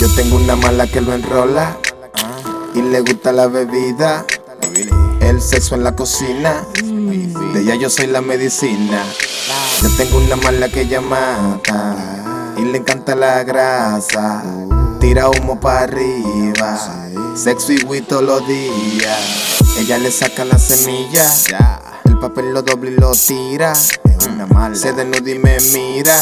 Yo tengo una mala que lo enrola y le gusta la bebida, el sexo en la cocina. De ella yo soy la medicina. Yo tengo una mala que ella mata y le encanta la grasa. Tira humo para arriba, sexo y weed todos los días. Ella le saca la semilla, el papel lo doble y lo tira. Se desnuda y me mira.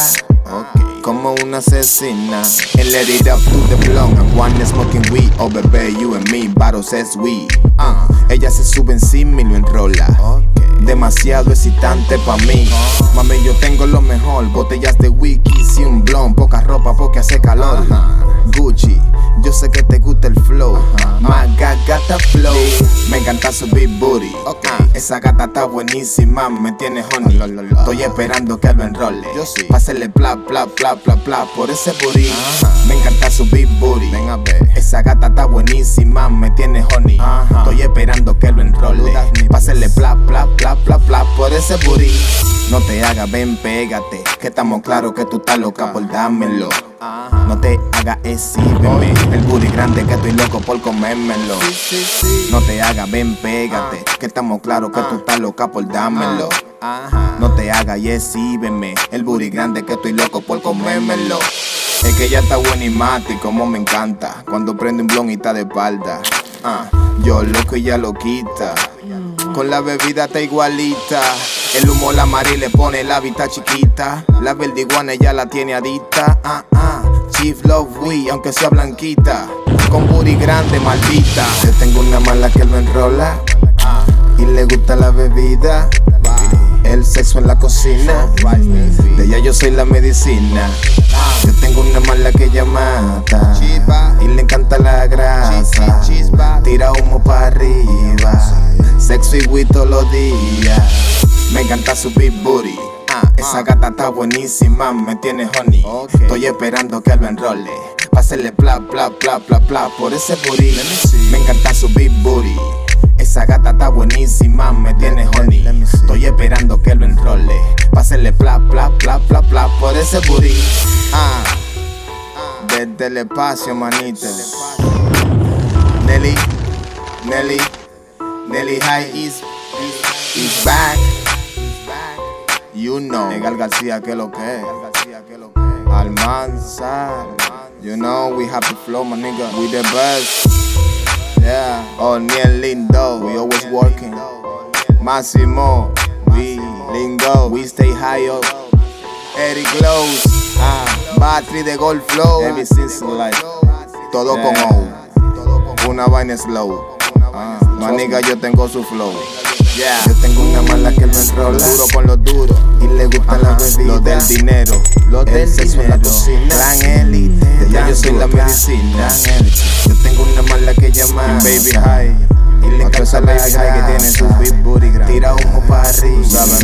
Como una asesina. And let it up to the blunt I'm one smoking weed. Oh bebé, you and me Bottle says we. Uh, Ella se sube encima y lo enrola. Demasiado excitante pa' mí. Mami, yo tengo lo mejor. Botellas de whisky y un blond Poca ropa porque hace calor gata flow. Me encanta su big booty. Esa gata está buenísima, me tiene honey. Estoy esperando que lo enrole. Pásele bla bla bla bla bla por ese booty. Me encanta su big booty. Esa gata está buenísima, me tiene honey. Estoy esperando que lo enrole. Pásele ese booty. No te hagas, ven, pégate. Que estamos claros que tú estás loca por dármelo. No te hagas exhíbeme. El booty grande que estoy loco por comérmelo. No te hagas, ven, pégate. Que estamos claros que tú estás loca por dármelo. No te hagas y exhíbeme. El booty grande que estoy loco por comérmelo. Es que ella está buena y mate y como me encanta. Cuando prende un blon y está de espalda. Ah, yo loco y ya lo quita. Con la bebida está igualita. El humo la mari le pone la vista chiquita. La verdiguana ya la tiene adicta. Ah, ah. Chief Love We, aunque sea blanquita. Con booty grande, maldita. Yo tengo una mala que lo enrola. Y le gusta la bebida. El sexo en la cocina. De ella yo soy la medicina. Yo tengo una mala que ella mata. Y le encanta la grasa. Tira humo para arriba. Sexo y weed todos los días. Me encanta su big booty. Esa gata está buenísima, me tiene honey. Estoy esperando que lo enrole. Pásele bla bla bla bla bla por ese booty. Me encanta su big booty. Esa gata está buenísima, me tiene honey. Estoy esperando que lo enrole. Pásele bla bla bla bla bla por ese booty. Ah, desde el espacio, manito. Nelly, Nelly, Nelly High is, is back. You know, Negal García, que lo que es. Almanza, you know, we have to flow, my nigga. We the best. Yeah, oh, Niel Lindo, we always working. Máximo, we lingo, we stay high up. Eric Glows, ah, battery de Gold Flow. Every since todo con O. Una vaina slow. Ah, maniga, yo tengo su flow. Yeah. Yo tengo una mala que lo enrola Duro con los duros Y le gusta la bebida Lo del dinero. Lo del sexo en la cocina. Plan élite. Ya yo soy la medicina. Yo tengo una mala que llama Baby High. Y le encanta la baby high que tiene su big booty Tira humo para arriba. Sabes,